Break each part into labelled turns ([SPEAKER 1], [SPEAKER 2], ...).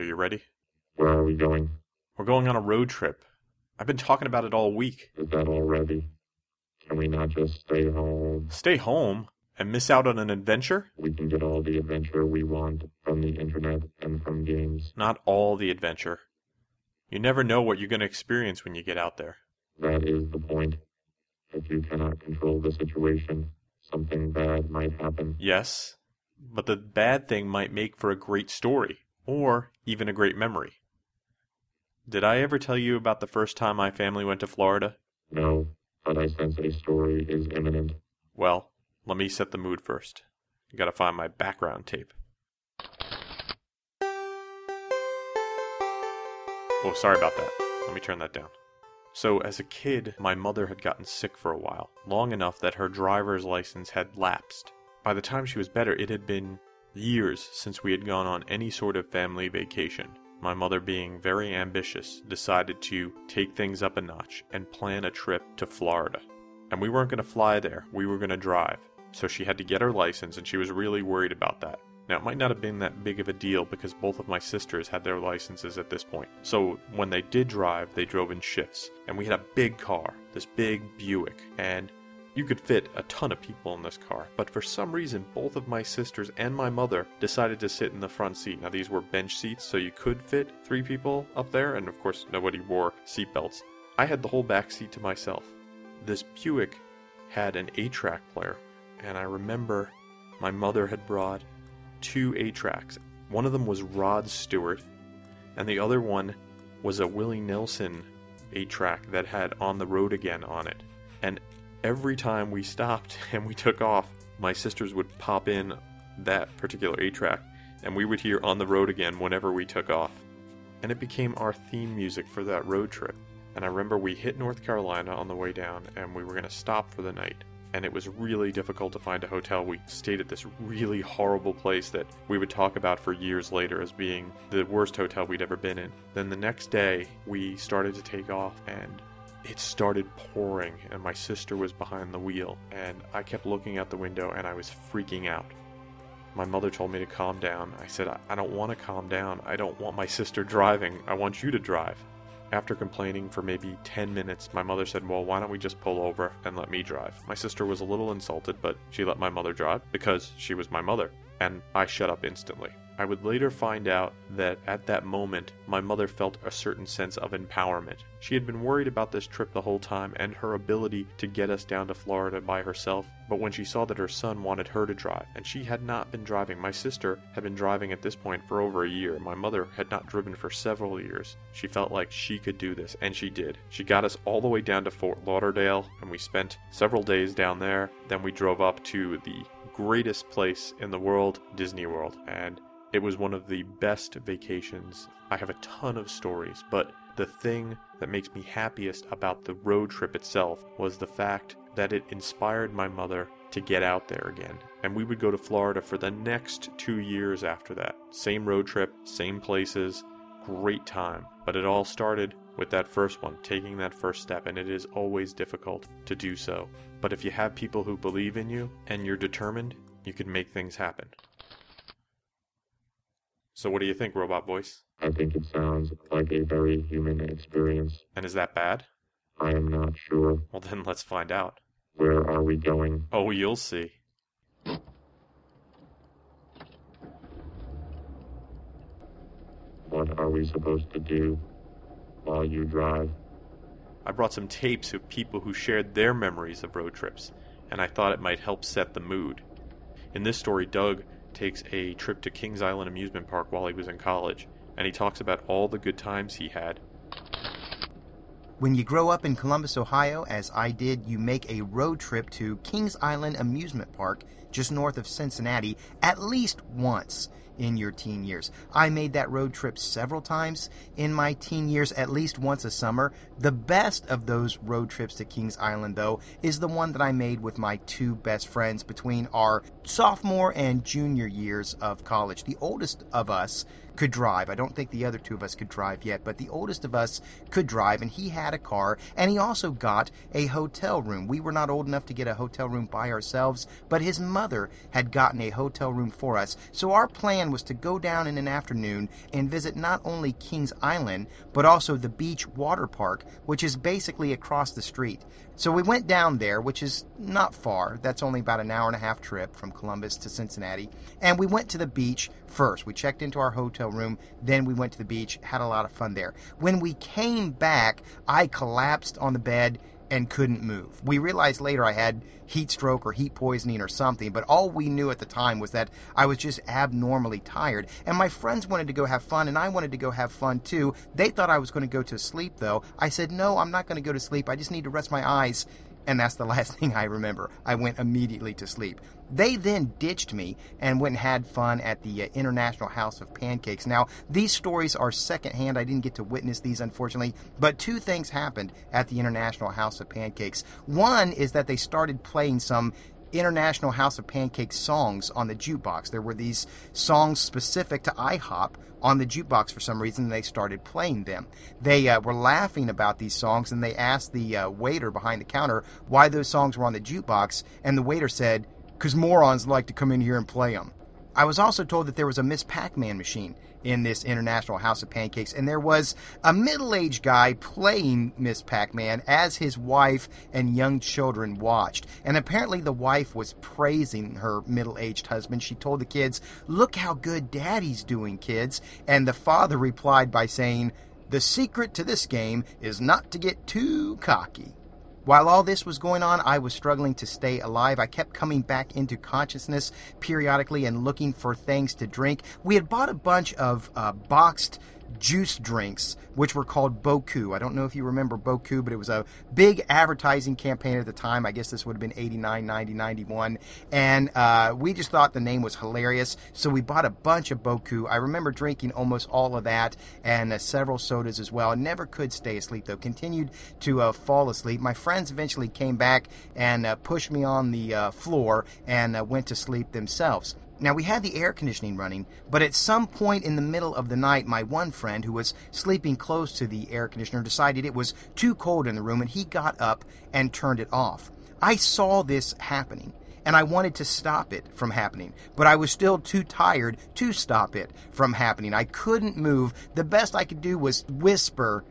[SPEAKER 1] Are you ready?
[SPEAKER 2] Where are we going?
[SPEAKER 1] We're going on a road trip. I've been talking about it all week.
[SPEAKER 2] Is that already? Can we not just stay home?
[SPEAKER 1] Stay home and miss out on an adventure?
[SPEAKER 2] We can get all the adventure we want from the internet and from games.
[SPEAKER 1] Not all the adventure. You never know what you're going to experience when you get out there.
[SPEAKER 2] That is the point. If you cannot control the situation, something bad might happen.
[SPEAKER 1] Yes, but the bad thing might make for a great story, or even a great memory. Did I ever tell you about the first time my family went to Florida?
[SPEAKER 2] No, but I sense a story is imminent.
[SPEAKER 1] Well, let me set the mood first. I gotta find my background tape. Oh, sorry about that. Let me turn that down. So, as a kid, my mother had gotten sick for a while, long enough that her driver's license had lapsed. By the time she was better, it had been years since we had gone on any sort of family vacation. My mother, being very ambitious, decided to take things up a notch and plan a trip to Florida. And we weren't going to fly there, we were going to drive. So she had to get her license, and she was really worried about that. Now, it might not have been that big of a deal because both of my sisters had their licenses at this point. So, when they did drive, they drove in shifts. And we had a big car, this big Buick, and you could fit a ton of people in this car. But for some reason, both of my sisters and my mother decided to sit in the front seat. Now, these were bench seats, so you could fit three people up there, and of course, nobody wore seatbelts. I had the whole back seat to myself. This Buick had an 8 track player, and I remember my mother had brought two 8 tracks. One of them was Rod Stewart, and the other one was a Willie Nelson 8 track that had On the Road Again on it. And every time we stopped and we took off, my sisters would pop in that particular 8 track and we would hear On the Road Again whenever we took off. And it became our theme music for that road trip. And I remember we hit North Carolina on the way down, and we were going to stop for the night and it was really difficult to find a hotel. We stayed at this really horrible place that we would talk about for years later as being the worst hotel we'd ever been in. Then the next day, we started to take off and it started pouring, and my sister was behind the wheel, and I kept looking out the window and I was freaking out. My mother told me to calm down. I said, I don't want to calm down. I don't want my sister driving. I want you to drive. After complaining for maybe 10 minutes, my mother said, Well, why don't we just pull over and let me drive? My sister was a little insulted, but she let my mother drive because she was my mother, and I shut up instantly. I would later find out that at that moment, my mother felt a certain sense of empowerment. She had been worried about this trip the whole time and her ability to get us down to Florida by herself, but when she saw that her son wanted her to drive, and she had not been driving, my sister had been driving at this point for over a year, my mother had not driven for several years, she felt like she could do this, and she did. She got us all the way down to Fort Lauderdale, and we spent several days down there. Then we drove up to the greatest place in the world, Disney World, and it was one of the best vacations. I have a ton of stories, but the thing that makes me happiest about the road trip itself was the fact that it inspired my mother to get out there again. And we would go to Florida for the next two years after that. Same road trip, same places, great time. But it all started with that first one, taking that first step, and it is always difficult to do so. But if you have people who believe in you and you're determined, you can make things happen. So, what do you think, Robot Voice?
[SPEAKER 2] I think it sounds like a very human experience.
[SPEAKER 1] And is that bad?
[SPEAKER 2] I am not sure.
[SPEAKER 1] Well, then let's find out.
[SPEAKER 2] Where are we going?
[SPEAKER 1] Oh, you'll see.
[SPEAKER 2] What are we supposed to do while you drive?
[SPEAKER 1] I brought some tapes of people who shared their memories of road trips, and I thought it might help set the mood. In this story, Doug takes a trip to Kings Island Amusement Park while he was in college, and he talks about all the good times he had.
[SPEAKER 3] When you grow up in Columbus, Ohio, as I did, you make a road trip to Kings Island Amusement Park, just north of Cincinnati, at least once. In your teen years. I made that road trip several times in my teen years, at least once a summer. The best of those road trips to Kings Island, though, is the one that I made with my two best friends between our sophomore and junior years of college. The oldest of us could drive. I don't think the other two of us could drive yet, but the oldest of us could drive, and he had a car, and he also got a hotel room. We were not old enough to get a hotel room by ourselves, but his mother had gotten a hotel room for us. So our plan was to go down in an afternoon and visit not only Kings Island, but also the beach water park, which is basically across the street. So we went down there, which is not far. That's only about an hour and a half trip from Columbus to Cincinnati. And we went to the beach first. We checked into our hotel room, then we went to the beach, had a lot of fun there. When we came back, I collapsed on the bed and couldn't move. We realized later I had heat stroke or heat poisoning or something, but all we knew at the time was that I was just abnormally tired. And my friends wanted to go have fun, and I wanted to go have fun too. They thought I was going to go to sleep, though. I said, No, I'm not going to go to sleep. I just need to rest my eyes. And that's the last thing I remember. I went immediately to sleep. They then ditched me and went and had fun at the uh, International House of Pancakes. Now, these stories are secondhand. I didn't get to witness these, unfortunately, but two things happened at the International House of Pancakes. One is that they started playing some International House of Pancakes songs on the jukebox. There were these songs specific to IHOP on the jukebox for some reason, they started playing them. They uh, were laughing about these songs, and they asked the uh, waiter behind the counter why those songs were on the jukebox, and the waiter said, because morons like to come in here and play them. I was also told that there was a Miss Pac Man machine in this International House of Pancakes, and there was a middle aged guy playing Miss Pac Man as his wife and young children watched. And apparently, the wife was praising her middle aged husband. She told the kids, Look how good daddy's doing, kids. And the father replied by saying, The secret to this game is not to get too cocky. While all this was going on, I was struggling to stay alive. I kept coming back into consciousness periodically and looking for things to drink. We had bought a bunch of uh, boxed juice drinks, which were called Boku. I don't know if you remember Boku, but it was a big advertising campaign at the time. I guess this would have been 89, 90, 91. And uh, we just thought the name was hilarious. So we bought a bunch of Boku. I remember drinking almost all of that and uh, several sodas as well. I never could stay asleep, though. Continued to uh, fall asleep. My friends eventually came back and uh, pushed me on the uh, floor and uh, went to sleep themselves. Now, we had the air conditioning running, but at some point in the middle of the night, my one friend, who was sleeping close to the air conditioner, decided it was too cold in the room and he got up and turned it off. I saw this happening and I wanted to stop it from happening, but I was still too tired to stop it from happening. I couldn't move. The best I could do was whisper,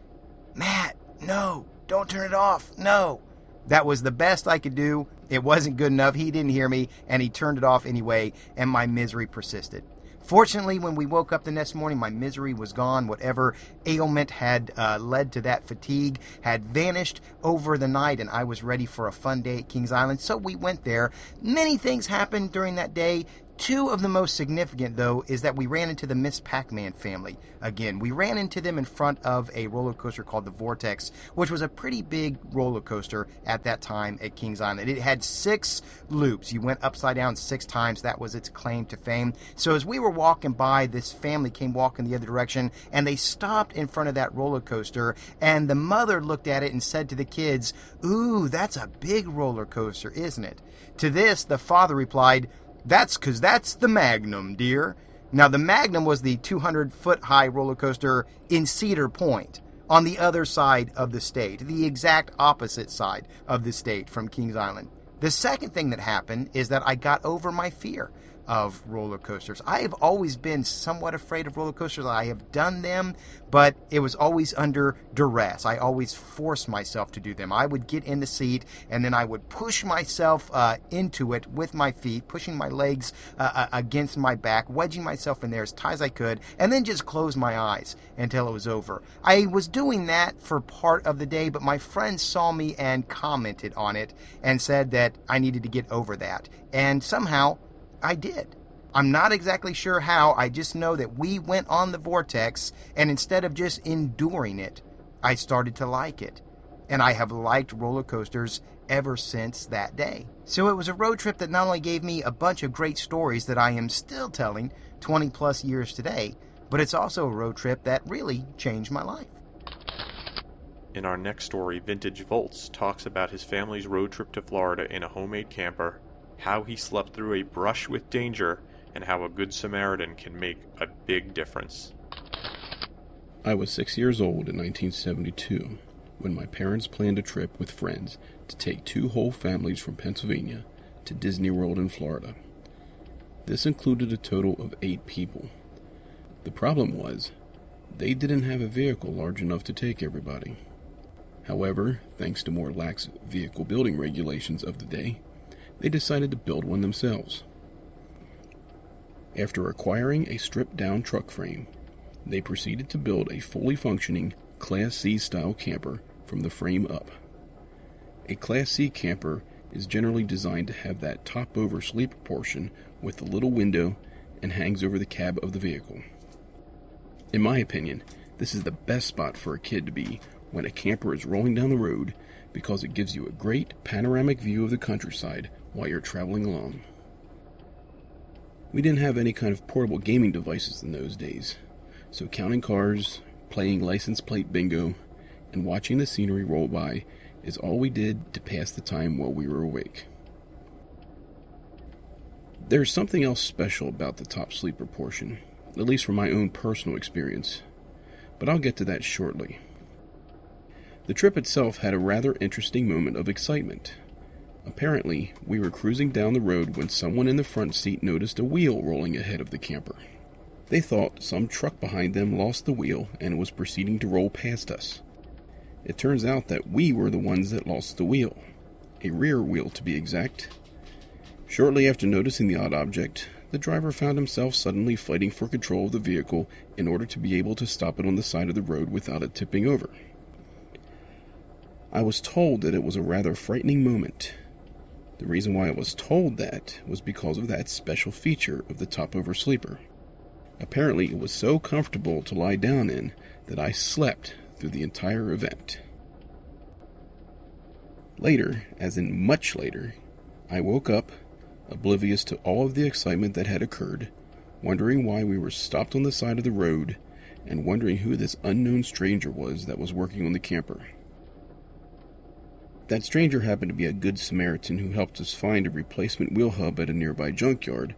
[SPEAKER 3] Matt, no, don't turn it off, no. That was the best I could do. It wasn't good enough. He didn't hear me, and he turned it off anyway, and my misery persisted. Fortunately, when we woke up the next morning, my misery was gone. Whatever ailment had uh, led to that fatigue had vanished over the night, and I was ready for a fun day at Kings Island. So we went there. Many things happened during that day. Two of the most significant, though, is that we ran into the Miss Pac Man family again. We ran into them in front of a roller coaster called the Vortex, which was a pretty big roller coaster at that time at Kings Island. It had six loops. You went upside down six times. That was its claim to fame. So as we were walking by, this family came walking the other direction and they stopped in front of that roller coaster. And the mother looked at it and said to the kids, Ooh, that's a big roller coaster, isn't it? To this, the father replied, that's because that's the Magnum, dear. Now, the Magnum was the 200 foot high roller coaster in Cedar Point on the other side of the state, the exact opposite side of the state from Kings Island. The second thing that happened is that I got over my fear of roller coasters. I have always been somewhat afraid of roller coasters. I have done them, but it was always under duress. I always forced myself to do them. I would get in the seat and then I would push myself uh, into it with my feet, pushing my legs uh, uh, against my back, wedging myself in there as tight as I could, and then just close my eyes until it was over. I was doing that for part of the day, but my friends saw me and commented on it and said that I needed to get over that. And somehow I did. I'm not exactly sure how, I just know that we went on the vortex, and instead of just enduring it, I started to like it. And I have liked roller coasters ever since that day. So it was a road trip that not only gave me a bunch of great stories that I am still telling 20 plus years today, but it's also a road trip that really changed my life.
[SPEAKER 1] In our next story, Vintage Volts talks about his family's road trip to Florida in a homemade camper, how he slept through a brush with danger, and how a good Samaritan can make a big difference.
[SPEAKER 4] I was six years old in 1972 when my parents planned a trip with friends to take two whole families from Pennsylvania to Disney World in Florida. This included a total of eight people. The problem was, they didn't have a vehicle large enough to take everybody. However, thanks to more lax vehicle building regulations of the day, they decided to build one themselves. After acquiring a stripped down truck frame, they proceeded to build a fully functioning Class C style camper from the frame up. A Class C camper is generally designed to have that top over sleeper portion with the little window and hangs over the cab of the vehicle. In my opinion, this is the best spot for a kid to be when a camper is rolling down the road because it gives you a great panoramic view of the countryside while you're traveling along. We didn't have any kind of portable gaming devices in those days, so counting cars, playing license plate bingo, and watching the scenery roll by is all we did to pass the time while we were awake. There's something else special about the top sleeper portion, at least from my own personal experience, but I'll get to that shortly. The trip itself had a rather interesting moment of excitement. Apparently, we were cruising down the road when someone in the front seat noticed a wheel rolling ahead of the camper. They thought some truck behind them lost the wheel and was proceeding to roll past us. It turns out that we were the ones that lost the wheel, a rear wheel to be exact. Shortly after noticing the odd object, the driver found himself suddenly fighting for control of the vehicle in order to be able to stop it on the side of the road without it tipping over. I was told that it was a rather frightening moment. The reason why I was told that was because of that special feature of the top over sleeper. Apparently, it was so comfortable to lie down in that I slept through the entire event. Later, as in much later, I woke up, oblivious to all of the excitement that had occurred, wondering why we were stopped on the side of the road, and wondering who this unknown stranger was that was working on the camper. That stranger happened to be a good Samaritan who helped us find a replacement wheel hub at a nearby junkyard,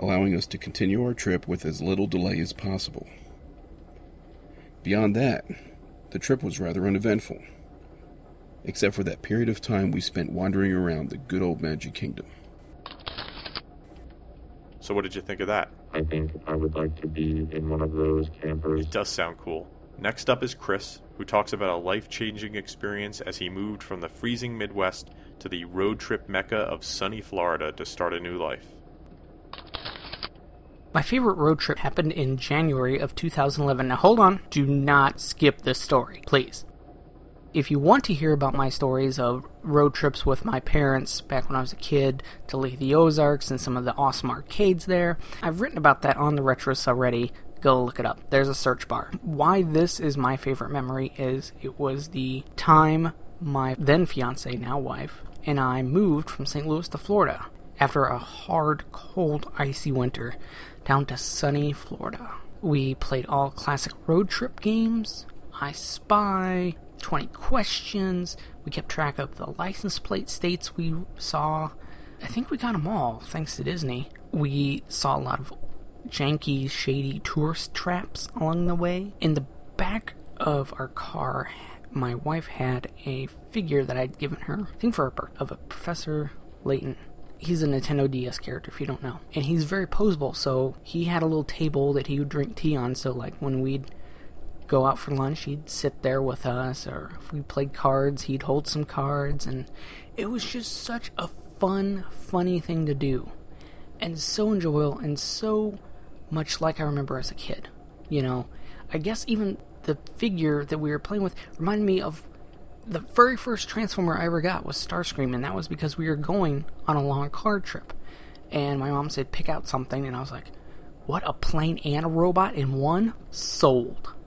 [SPEAKER 4] allowing us to continue our trip with as little delay as possible. Beyond that, the trip was rather uneventful, except for that period of time we spent wandering around the good old Magic Kingdom.
[SPEAKER 1] So, what did you think of that?
[SPEAKER 2] I think I would like to be in one of those campers.
[SPEAKER 1] It does sound cool. Next up is Chris, who talks about a life changing experience as he moved from the freezing Midwest to the road trip mecca of sunny Florida to start a new life.
[SPEAKER 5] My favorite road trip happened in January of 2011. Now, hold on. Do not skip this story, please. If you want to hear about my stories of road trips with my parents back when I was a kid to Lake the Ozarks and some of the awesome arcades there, I've written about that on the Retroist already. Go look it up. There's a search bar. Why this is my favorite memory is it was the time my then fiance, now wife, and I moved from St. Louis to Florida after a hard, cold, icy winter down to sunny Florida. We played all classic road trip games I Spy, 20 questions. We kept track of the license plate states we saw. I think we got them all, thanks to Disney. We saw a lot of janky, shady tourist traps along the way. In the back of our car, my wife had a figure that I'd given her, I think for her birth, of a Professor Layton he's a Nintendo DS character if you don't know. And he's very posable, so he had a little table that he would drink tea on, so like when we'd go out for lunch, he'd sit there with us, or if we played cards, he'd hold some cards, and it was just such a fun, funny thing to do. And so enjoyable, and so much like I remember as a kid. You know, I guess even the figure that we were playing with reminded me of the very first Transformer I ever got was Starscream, and that was because we were going on a long car trip. And my mom said, pick out something, and I was like, what, a plane and a robot in one? Sold.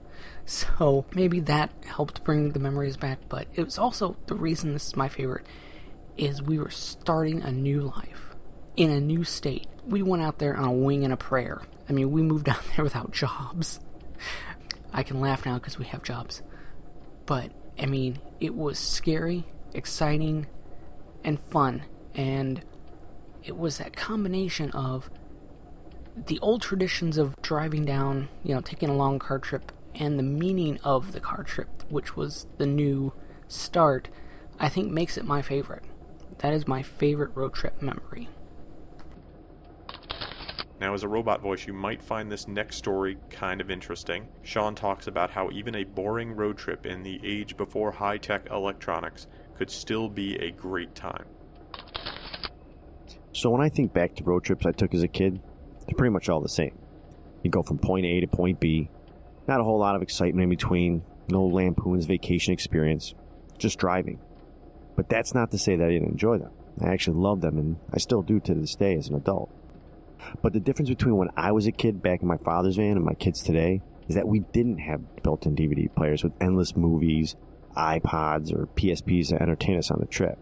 [SPEAKER 5] So maybe that helped bring the memories back, but it was also the reason this is my favorite is we were starting a new life in a new state. We went out there on a wing and a prayer. I mean, we moved out there without jobs. I can laugh now because we have jobs. But, I mean, it was scary, exciting, and fun. And it was that combination of the old traditions of driving down, you know, taking a long car trip, and the meaning of the car trip, which was the new start, I think makes it my favorite. That is my favorite road trip memory.
[SPEAKER 1] Now, as a robot voice, you might find this next story kind of interesting. Sean talks about how even a boring road trip in the age before high tech electronics could still be a great time.
[SPEAKER 6] So, when I think back to road trips I took as a kid, they're pretty much all the same. You go from point A to point B, not a whole lot of excitement in between, no lampoon's vacation experience, just driving. But that's not to say that I didn't enjoy them. I actually love them, and I still do to this day as an adult. But the difference between when I was a kid back in my father's van and my kids today is that we didn't have built in DVD players with endless movies, iPods, or PSPs to entertain us on the trip.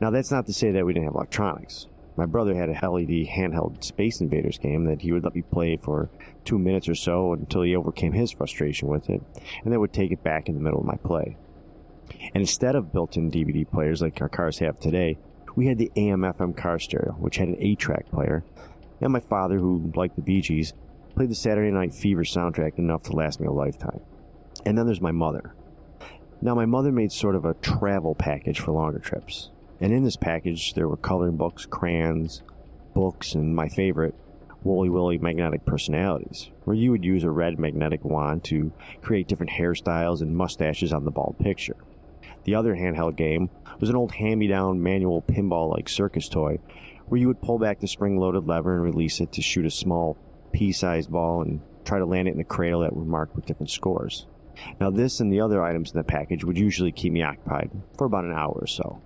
[SPEAKER 6] Now, that's not to say that we didn't have electronics. My brother had a LED handheld Space Invaders game that he would let me play for two minutes or so until he overcame his frustration with it, and then would take it back in the middle of my play. And instead of built in DVD players like our cars have today, we had the AM FM car stereo, which had an 8 track player and my father, who liked the Bee Gees, played the Saturday Night Fever soundtrack enough to last me a lifetime. And then there's my mother. Now, my mother made sort of a travel package for longer trips. And in this package, there were coloring books, crayons, books, and my favorite, Woolly Willy magnetic personalities, where you would use a red magnetic wand to create different hairstyles and mustaches on the bald picture. The other handheld game was an old hand me down manual pinball like circus toy where you would pull back the spring loaded lever and release it to shoot a small pea sized ball and try to land it in the cradle that were marked with different scores. Now, this and the other items in the package would usually keep me occupied for about an hour or so.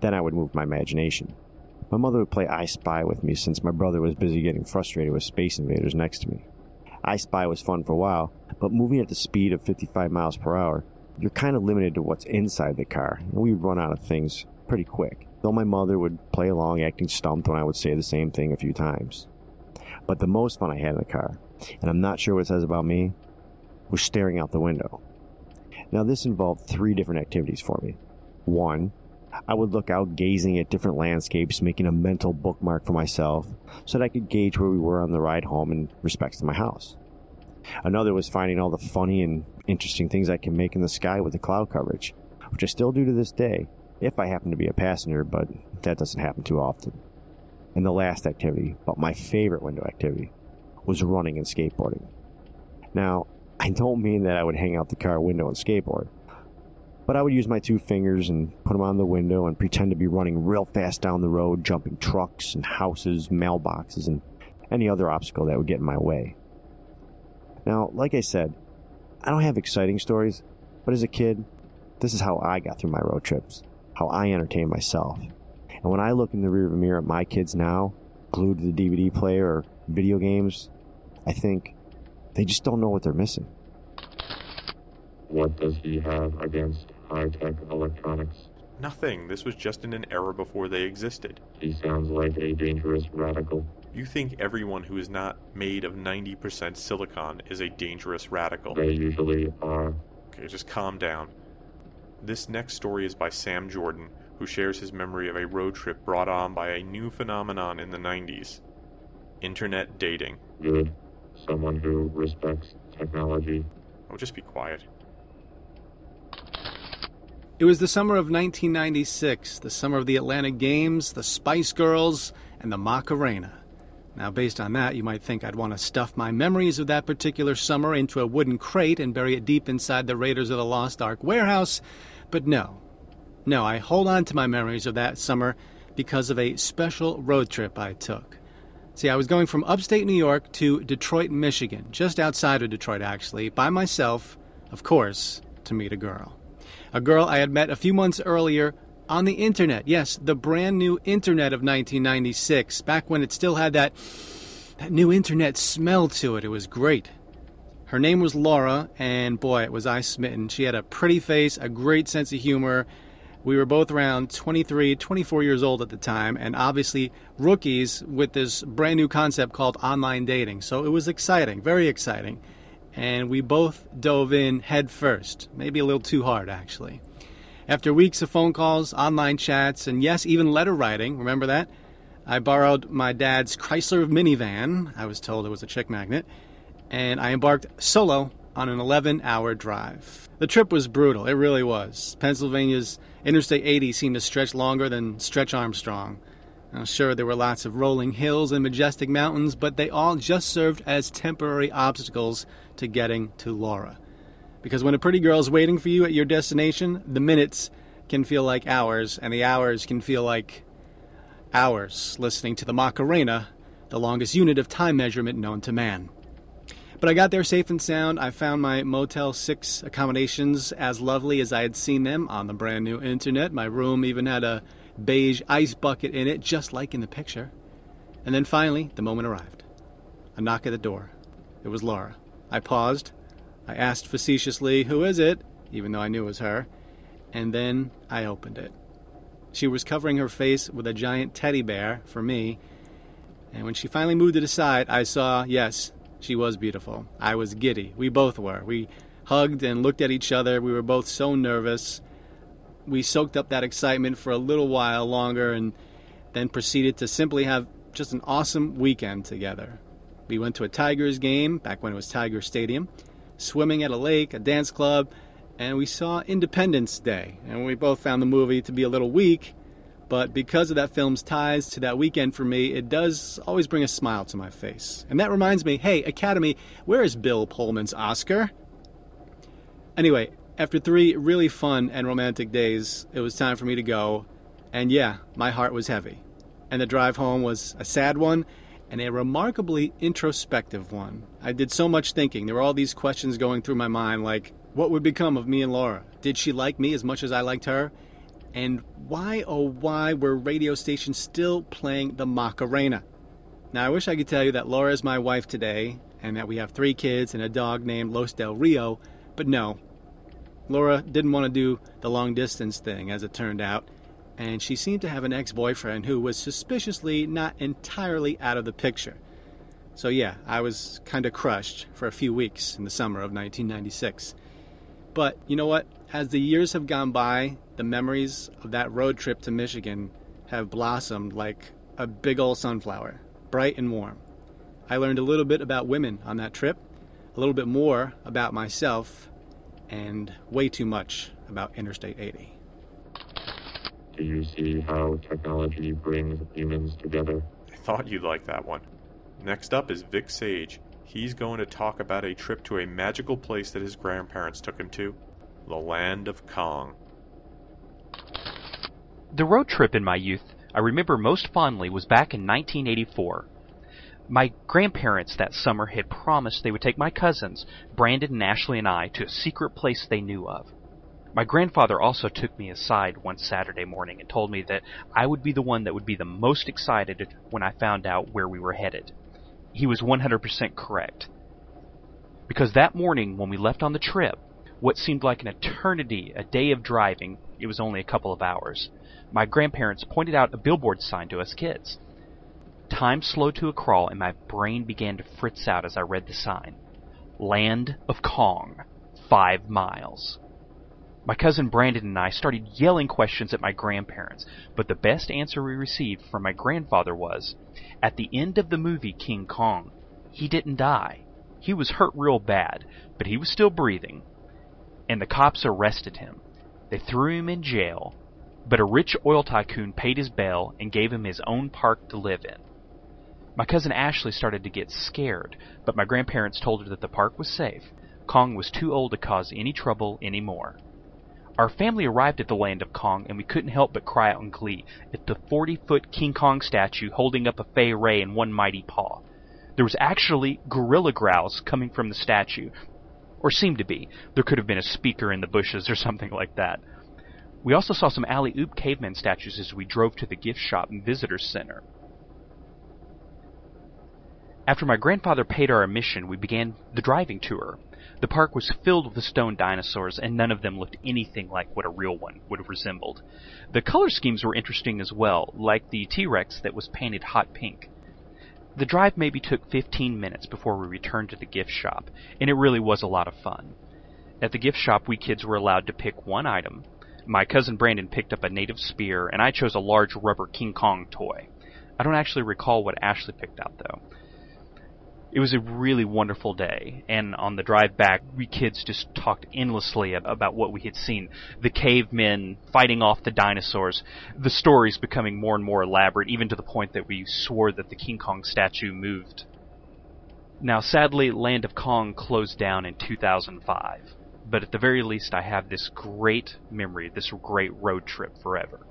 [SPEAKER 6] Then I would move my imagination. My mother would play I Spy with me since my brother was busy getting frustrated with Space Invaders next to me. I Spy was fun for a while, but moving at the speed of 55 miles per hour, you're kind of limited to what's inside the car, and we would run out of things pretty quick though my mother would play along acting stumped when I would say the same thing a few times. But the most fun I had in the car, and I'm not sure what it says about me, was staring out the window. Now, this involved three different activities for me. One, I would look out gazing at different landscapes, making a mental bookmark for myself so that I could gauge where we were on the ride home in respects to my house. Another was finding all the funny and interesting things I can make in the sky with the cloud coverage, which I still do to this day, if I happen to be a passenger, but that doesn't happen too often. And the last activity, but my favorite window activity, was running and skateboarding. Now, I don't mean that I would hang out the car window and skateboard, but I would use my two fingers and put them on the window and pretend to be running real fast down the road, jumping trucks and houses, mailboxes, and any other obstacle that would get in my way. Now, like I said, I don't have exciting stories, but as a kid, this is how I got through my road trips how I entertain myself. And when I look in the rearview mirror at my kids now, glued to the DVD player or video games, I think they just don't know what they're missing.
[SPEAKER 2] What does he have against high tech electronics?
[SPEAKER 1] Nothing. This was just in an era before they existed.
[SPEAKER 2] He sounds like a dangerous radical.
[SPEAKER 1] You think everyone who is not made of 90% silicon is a dangerous radical.
[SPEAKER 2] They usually are.
[SPEAKER 1] Okay, just calm down. This next story is by Sam Jordan, who shares his memory of a road trip brought on by a new phenomenon in the 90s internet dating.
[SPEAKER 2] Good. Someone who respects technology.
[SPEAKER 1] Oh, just be quiet.
[SPEAKER 7] It was the summer of 1996, the summer of the Atlanta Games, the Spice Girls, and the Macarena. Now, based on that, you might think I'd want to stuff my memories of that particular summer into a wooden crate and bury it deep inside the Raiders of the Lost Ark warehouse, but no. No, I hold on to my memories of that summer because of a special road trip I took. See, I was going from upstate New York to Detroit, Michigan, just outside of Detroit, actually, by myself, of course, to meet a girl. A girl I had met a few months earlier on the internet. Yes, the brand new internet of 1996, back when it still had that, that new internet smell to it. It was great. Her name was Laura, and boy, was I smitten. She had a pretty face, a great sense of humor, We were both around 23, 24 years old at the time, and obviously rookies with this brand new concept called online dating. So it was exciting, very exciting. And we both dove in head first, maybe a little too hard, actually. After weeks of phone calls, online chats, and yes, even letter writing, remember that? I borrowed my dad's Chrysler minivan. I was told it was a chick magnet. And I embarked solo on an 11 hour drive. The trip was brutal, it really was. Pennsylvania's Interstate 80 seemed to stretch longer than Stretch Armstrong. Now, sure, there were lots of rolling hills and majestic mountains, but they all just served as temporary obstacles to getting to Laura. Because when a pretty girl's waiting for you at your destination, the minutes can feel like hours, and the hours can feel like hours listening to the Macarena, the longest unit of time measurement known to man. But I got there safe and sound. I found my Motel 6 accommodations as lovely as I had seen them on the brand new internet. My room even had a beige ice bucket in it, just like in the picture. And then finally, the moment arrived. A knock at the door. It was Laura. I paused. I asked facetiously, Who is it? even though I knew it was her. And then I opened it. She was covering her face with a giant teddy bear for me. And when she finally moved it aside, I saw, yes, she was beautiful. I was giddy. We both were. We hugged and looked at each other. We were both so nervous. We soaked up that excitement for a little while longer and then proceeded to simply have just an awesome weekend together. We went to a Tigers game back when it was Tiger Stadium, swimming at a lake, a dance club, and we saw Independence Day. And we both found the movie to be a little weak, but because of that film's ties to that weekend for me, it does always bring a smile to my face. And that reminds me hey, Academy, where is Bill Pullman's Oscar? Anyway, after three really fun and romantic days, it was time for me to go. And yeah, my heart was heavy. And the drive home was a sad one and a remarkably introspective one. I did so much thinking. There were all these questions going through my mind like, what would become of me and Laura? Did she like me as much as I liked her? And why, oh, why were radio stations still playing the Macarena? Now, I wish I could tell you that Laura is my wife today and that we have three kids and a dog named Los Del Rio, but no. Laura didn't want to do the long distance thing, as it turned out, and she seemed to have an ex boyfriend who was suspiciously not entirely out of the picture. So, yeah, I was kind of crushed for a few weeks in the summer of 1996. But you know what? As the years have gone by, the memories of that road trip to Michigan have blossomed like a big old sunflower, bright and warm. I learned a little bit about women on that trip, a little bit more about myself, and way too much about Interstate 80.
[SPEAKER 2] Do you see how technology brings humans together?
[SPEAKER 1] I thought you'd like that one. Next up is Vic Sage. He's going to talk about a trip to a magical place that his grandparents took him to the land of Kong.
[SPEAKER 8] The road trip in my youth I remember most fondly was back in 1984. My grandparents that summer had promised they would take my cousins, Brandon and Ashley and I, to a secret place they knew of. My grandfather also took me aside one Saturday morning and told me that I would be the one that would be the most excited when I found out where we were headed. He was 100% correct. Because that morning when we left on the trip, what seemed like an eternity, a day of driving, it was only a couple of hours, my grandparents pointed out a billboard sign to us kids. Time slowed to a crawl and my brain began to fritz out as I read the sign. Land of Kong, five miles. My cousin Brandon and I started yelling questions at my grandparents, but the best answer we received from my grandfather was, at the end of the movie King Kong, he didn't die. He was hurt real bad, but he was still breathing. And the cops arrested him. They threw him in jail, but a rich oil tycoon paid his bail and gave him his own park to live in. My cousin Ashley started to get scared, but my grandparents told her that the park was safe. Kong was too old to cause any trouble anymore. Our family arrived at the land of Kong, and we couldn't help but cry out in glee at the 40 foot King Kong statue holding up a Fay Wray in one mighty paw. There was actually gorilla growls coming from the statue, or seemed to be. There could have been a speaker in the bushes or something like that. We also saw some alley oop caveman statues as we drove to the gift shop and visitor center. After my grandfather paid our admission, we began the driving tour. The park was filled with stone dinosaurs, and none of them looked anything like what a real one would have resembled. The color schemes were interesting as well, like the T Rex that was painted hot pink. The drive maybe took 15 minutes before we returned to the gift shop, and it really was a lot of fun. At the gift shop, we kids were allowed to pick one item. My cousin Brandon picked up a native spear, and I chose a large rubber King Kong toy. I don't actually recall what Ashley picked out, though. It was a really wonderful day, and on the drive back, we kids just talked endlessly about what we had seen. The cavemen fighting off the dinosaurs, the stories becoming more and more elaborate, even to the point that we swore that the King Kong statue moved. Now, sadly, Land of Kong closed down in 2005, but at the very least, I have this great memory, this great road trip forever.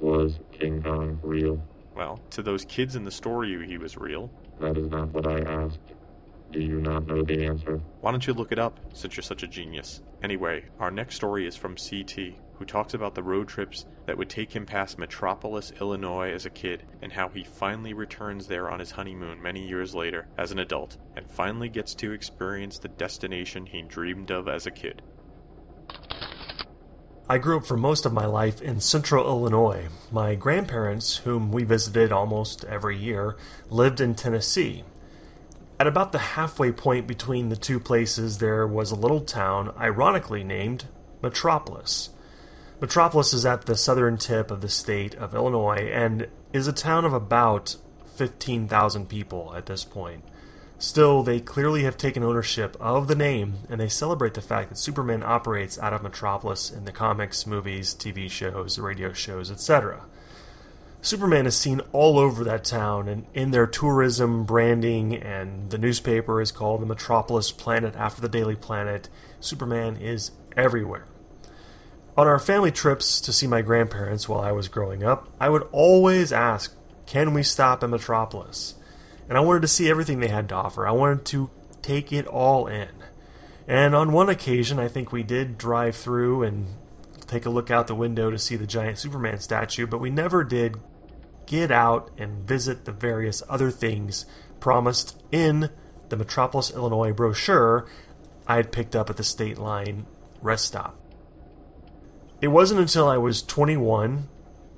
[SPEAKER 2] Was King Kong real?
[SPEAKER 1] Well, to those kids in the story, he was real.
[SPEAKER 2] That is not what I asked. Do you not know the answer?
[SPEAKER 1] Why don't you look it up, since you're such a genius? Anyway, our next story is from CT, who talks about the road trips that would take him past Metropolis, Illinois as a kid, and how he finally returns there on his honeymoon many years later as an adult, and finally gets to experience the destination he dreamed of as a kid.
[SPEAKER 9] I grew up for most of my life in central Illinois. My grandparents, whom we visited almost every year, lived in Tennessee. At about the halfway point between the two places, there was a little town, ironically named Metropolis. Metropolis is at the southern tip of the state of Illinois and is a town of about 15,000 people at this point. Still, they clearly have taken ownership of the name, and they celebrate the fact that Superman operates out of Metropolis in the comics, movies, TV shows, radio shows, etc. Superman is seen all over that town, and in their tourism branding, and the newspaper is called the Metropolis Planet after the Daily Planet. Superman is everywhere. On our family trips to see my grandparents while I was growing up, I would always ask, Can we stop in Metropolis? And I wanted to see everything they had to offer. I wanted to take it all in. And on one occasion, I think we did drive through and take a look out the window to see the giant Superman statue, but we never did get out and visit the various other things promised in the Metropolis, Illinois brochure I had picked up at the State Line rest stop. It wasn't until I was 21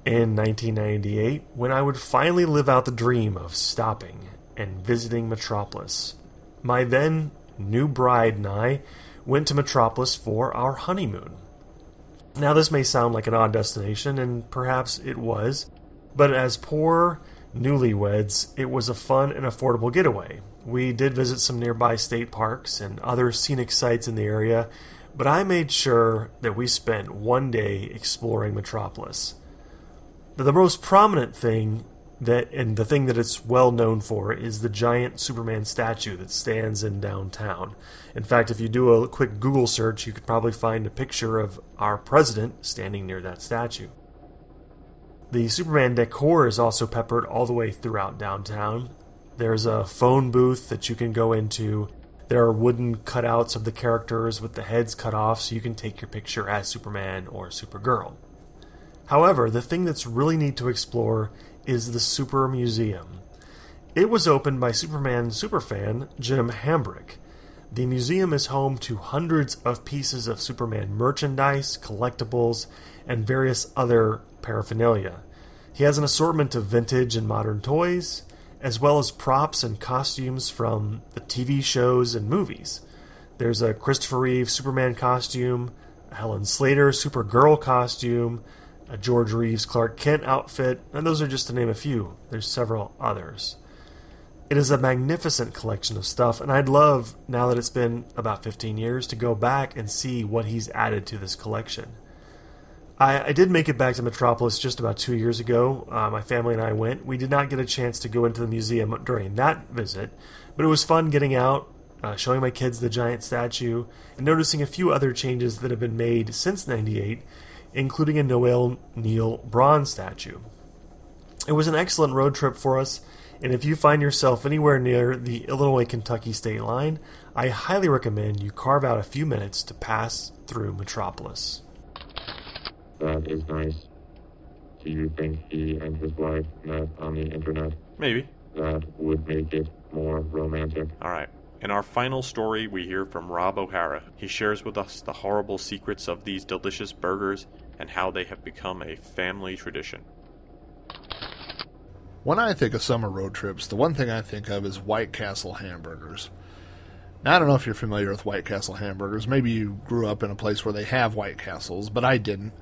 [SPEAKER 9] in 1998 when I would finally live out the dream of stopping and visiting Metropolis. My then new bride and I went to Metropolis for our honeymoon. Now, this may sound like an odd destination, and perhaps it was, but as poor newlyweds, it was a fun and affordable getaway. We did visit some nearby state parks and other scenic sites in the area, but I made sure that we spent one day exploring Metropolis. The most prominent thing that and the thing that it's well known for is the giant Superman statue that stands in downtown. In fact, if you do a quick Google search, you could probably find a picture of our president standing near that statue. The Superman decor is also peppered all the way throughout downtown. There's a phone booth that you can go into. There are wooden cutouts of the characters with the heads cut off so you can take your picture as Superman or Supergirl. However, the thing that's really neat to explore is the Super Museum. It was opened by Superman superfan Jim Hambrick. The museum is home to hundreds of pieces of Superman merchandise, collectibles, and various other paraphernalia. He has an assortment of vintage and modern toys, as well as props and costumes from the TV shows and movies. There's a Christopher Reeve Superman costume, a Helen Slater Supergirl costume, a George Reeves Clark Kent outfit, and those are just to name a few. There's several others. It is a magnificent collection of stuff, and I'd love, now that it's been about 15 years, to go back and see what he's added to this collection. I, I did make it back to Metropolis just about two years ago. Uh, my family and I went. We did not get a chance to go into the museum during that visit, but it was fun getting out, uh, showing my kids the giant statue, and noticing a few other changes that have been made since 98 including a Noel Neill bronze statue. It was an excellent road trip for us, and if you find yourself anywhere near the Illinois Kentucky state line, I highly recommend you carve out a few minutes to pass through Metropolis.
[SPEAKER 2] That is nice. Do you think he and his wife met on the internet?
[SPEAKER 1] Maybe.
[SPEAKER 2] That would make it more romantic.
[SPEAKER 1] Alright. In our final story, we hear from Rob O'Hara. He shares with us the horrible secrets of these delicious burgers and how they have become a family tradition.
[SPEAKER 10] When I think of summer road trips, the one thing I think of is White Castle hamburgers. Now, I don't know if you're familiar with White Castle hamburgers. Maybe you grew up in a place where they have White Castles, but I didn't.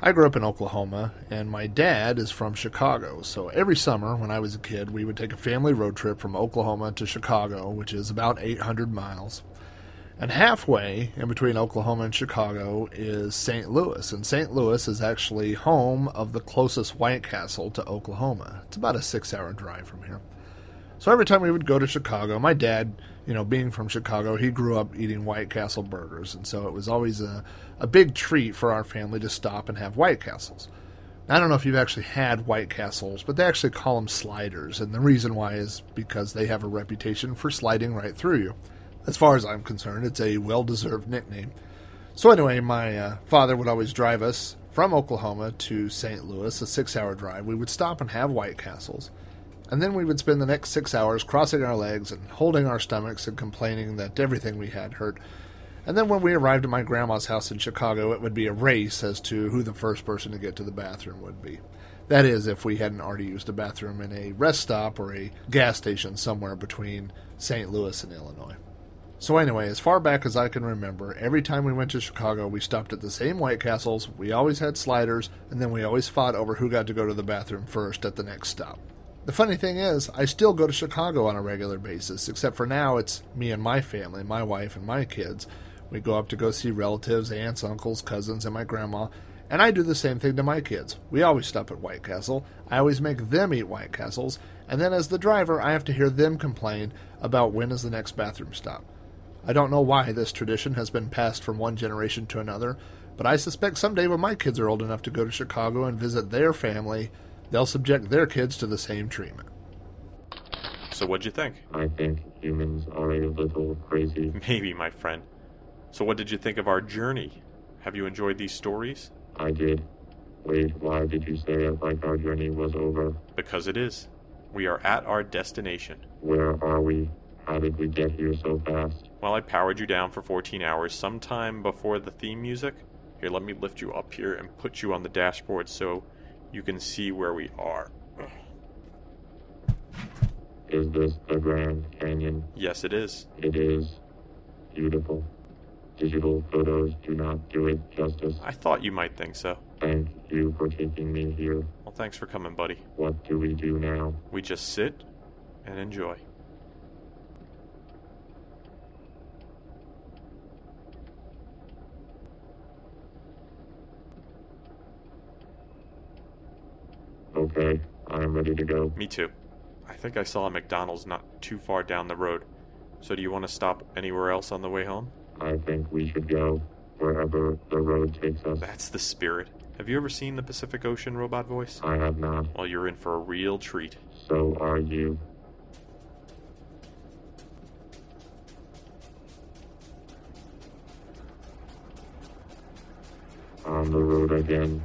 [SPEAKER 10] I grew up in Oklahoma, and my dad is from Chicago. So every summer when I was a kid, we would take a family road trip from Oklahoma to Chicago, which is about 800 miles. And halfway in between Oklahoma and Chicago is St. Louis. And St. Louis is actually home of the closest White Castle to Oklahoma. It's about a six hour drive from here. So every time we would go to Chicago, my dad, you know, being from Chicago, he grew up eating White Castle burgers. And so it was always a, a big treat for our family to stop and have White Castles. I don't know if you've actually had White Castles, but they actually call them sliders. And the reason why is because they have a reputation for sliding right through you. As far as I'm concerned, it's a well deserved nickname. So, anyway, my uh, father would always drive us from Oklahoma to St. Louis, a six hour drive. We would stop and have White Castles. And then we would spend the next six hours crossing our legs and holding our stomachs and complaining that everything we had hurt. And then when we arrived at my grandma's house in Chicago, it would be a race as to who the first person to get to the bathroom would be. That is, if we hadn't already used a bathroom in a rest stop or a gas station somewhere between St. Louis and Illinois. So, anyway, as far back as I can remember, every time we went to Chicago, we stopped at the same White Castles, we always had sliders, and then we always fought over who got to go to the bathroom first at the next stop. The funny thing is, I still go to Chicago on a regular basis, except for now it's me and my family, my wife and my kids. We go up to go see relatives, aunts, uncles, cousins, and my grandma, and I do the same thing to my kids. We always stop at White Castle. I always make them eat White Castles, and then as the driver, I have to hear them complain about when is the next bathroom stop. I don't know why this tradition has been passed from one generation to another, but I suspect someday when my kids are old enough to go to Chicago and visit their family, they'll subject their kids to the same treatment.
[SPEAKER 1] So, what'd you think?
[SPEAKER 2] I think humans are a little crazy.
[SPEAKER 1] Maybe, my friend. So, what did you think of our journey? Have you enjoyed these stories?
[SPEAKER 2] I did. Wait, why did you say it like our journey was over?
[SPEAKER 1] Because it is. We are at our destination.
[SPEAKER 2] Where are we? How did we get here so fast?
[SPEAKER 1] Well, I powered you down for 14 hours sometime before the theme music. Here, let me lift you up here and put you on the dashboard so you can see where we are.
[SPEAKER 2] Is this the Grand Canyon?
[SPEAKER 1] Yes, it is.
[SPEAKER 2] It is. Beautiful. Digital photos do not do it justice.
[SPEAKER 1] I thought you might think so.
[SPEAKER 2] Thank you for taking me here.
[SPEAKER 1] Well, thanks for coming, buddy.
[SPEAKER 2] What do we do now?
[SPEAKER 1] We just sit and enjoy.
[SPEAKER 2] Okay, I'm ready to go.
[SPEAKER 1] Me too. I think I saw a McDonald's not too far down the road. So do you want to stop anywhere else on the way home?
[SPEAKER 2] I think we should go wherever the road takes us.
[SPEAKER 1] That's the spirit. Have you ever seen the Pacific Ocean robot voice?
[SPEAKER 2] I have not.
[SPEAKER 1] Well, you're in for a real treat.
[SPEAKER 2] So are you. On the road again.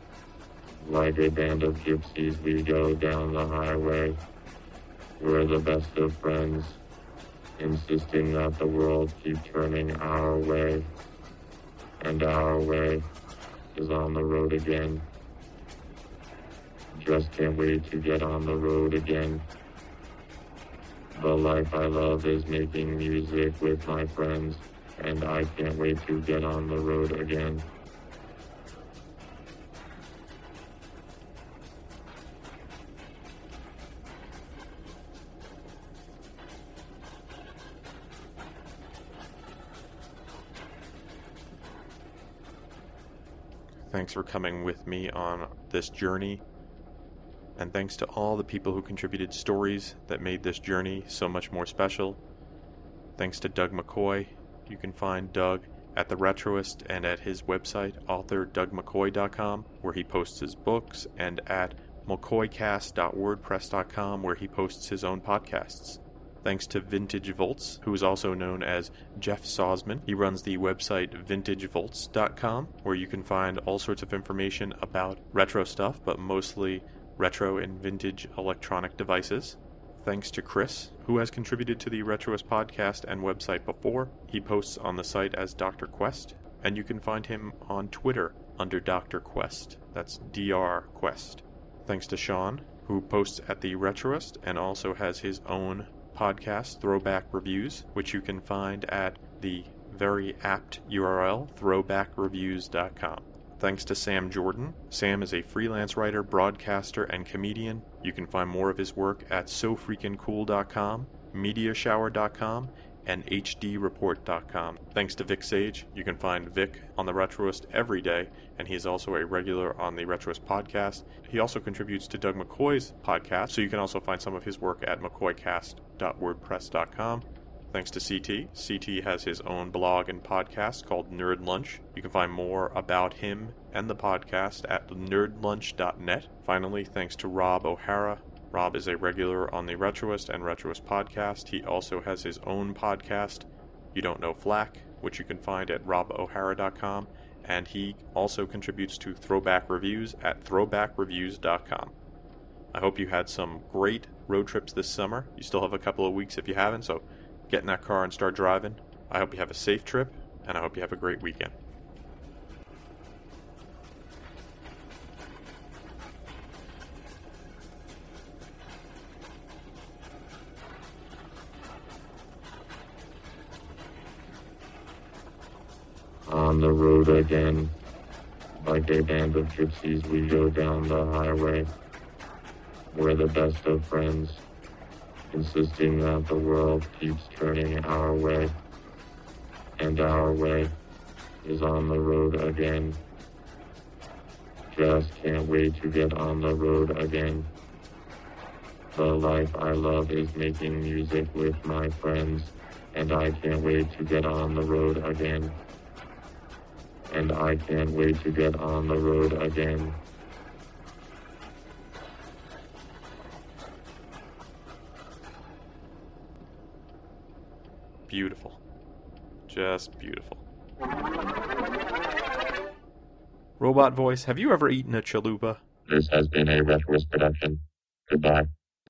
[SPEAKER 2] Like a band of gypsies, we go down the highway. We're the best of friends, insisting that the world keep turning our way. And our way is on the road again. Just can't wait to get on the road again. The life I love is making music with my friends, and I can't wait to get on the road again.
[SPEAKER 1] Thanks for coming with me on this journey. And thanks to all the people who contributed stories that made this journey so much more special. Thanks to Doug McCoy. You can find Doug at The Retroist and at his website, authordougmccoy.com, where he posts his books, and at mccoycast.wordpress.com, where he posts his own podcasts. Thanks to Vintage Volts, who is also known as Jeff Sosman. He runs the website vintagevolts.com, where you can find all sorts of information about retro stuff, but mostly retro and vintage electronic devices. Thanks to Chris, who has contributed to the Retroist podcast and website before. He posts on the site as Dr. Quest, and you can find him on Twitter under Dr. Quest. That's DR Quest. Thanks to Sean, who posts at the Retroist and also has his own podcast, Throwback Reviews, which you can find at the very apt URL, throwbackreviews.com. Thanks to Sam Jordan. Sam is a freelance writer, broadcaster, and comedian. You can find more of his work at sofreakincool.com, mediashower.com, and hdreport.com. Thanks to Vic Sage, you can find Vic on the Retroist every day, and he is also a regular on the Retroist podcast. He also contributes to Doug McCoy's podcast, so you can also find some of his work at mccoycast.wordpress.com. Thanks to CT. CT has his own blog and podcast called Nerd Lunch. You can find more about him and the podcast at nerdlunch.net. Finally, thanks to Rob O'Hara. Rob is a regular on the Retroist and Retroist podcast. He also has his own podcast, You Don't Know Flack, which you can find at robohara.com. And he also contributes to Throwback Reviews at throwbackreviews.com. I hope you had some great road trips this summer. You still have a couple of weeks if you haven't, so get in that car and start driving. I hope you have a safe trip, and I hope you have a great weekend.
[SPEAKER 2] The road again. Like a band of gypsies, we go down the highway. We're the best of friends, insisting that the world keeps turning our way. And our way is on the road again. Just can't wait to get on the road again. The life I love is making music with my friends, and I can't wait to get on the road again. And I can't wait to get on the road again.
[SPEAKER 1] Beautiful. Just beautiful. Robot voice, have you ever eaten a chalupa?
[SPEAKER 2] This has been a Retroist production. Goodbye.